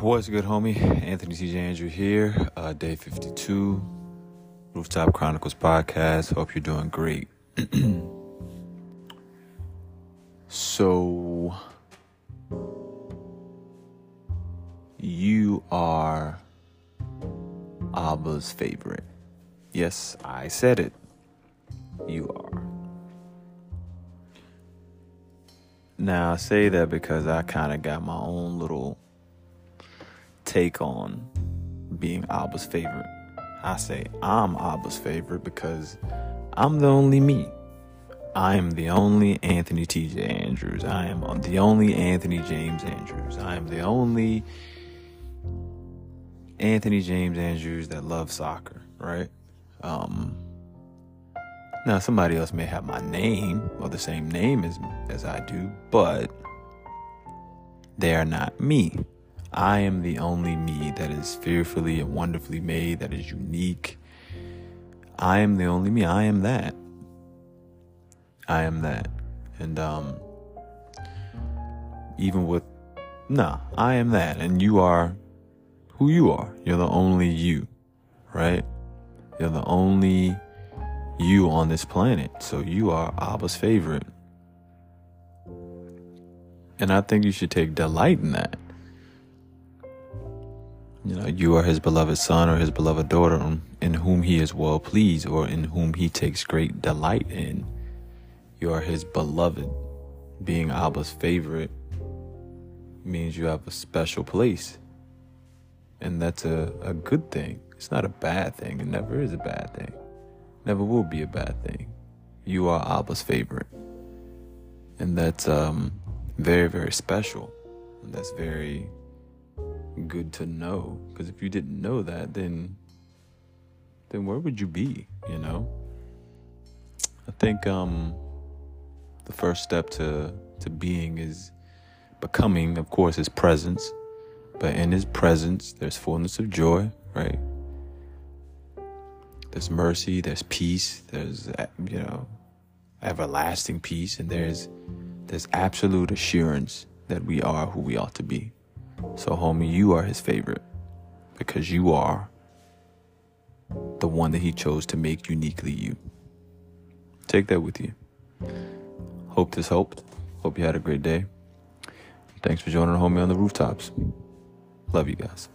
What's good, homie? Anthony TJ Andrew here, uh, day 52, Rooftop Chronicles podcast. Hope you're doing great. so, you are Abba's favorite. Yes, I said it. You are. Now, I say that because I kind of got my own little take on being Abba's favorite. I say I'm Abba's favorite because I'm the only me. I am the only Anthony TJ Andrews. I am the only Anthony James Andrews. I am the only Anthony James Andrews that loves soccer, right? Um, now somebody else may have my name or the same name as as I do, but they are not me. I am the only me that is fearfully and wonderfully made, that is unique. I am the only me. I am that. I am that. And um even with nah, I am that. And you are who you are. You're the only you, right? You're the only you on this planet. So you are Abba's favorite. And I think you should take delight in that. You know, you are his beloved son or his beloved daughter in whom he is well pleased or in whom he takes great delight in. You are his beloved. Being Abba's favorite means you have a special place. And that's a, a good thing. It's not a bad thing. It never is a bad thing. Never will be a bad thing. You are Abba's favorite. And that's um, very, very special. That's very good to know because if you didn't know that then then where would you be you know? I think um the first step to to being is becoming of course his presence. But in his presence there's fullness of joy right? There's mercy there's peace there's you know everlasting peace and there's there's absolute assurance that we are who we ought to be so, homie, you are his favorite because you are the one that he chose to make uniquely you. Take that with you. Hope this helped. Hope you had a great day. Thanks for joining homie on the rooftops. Love you guys.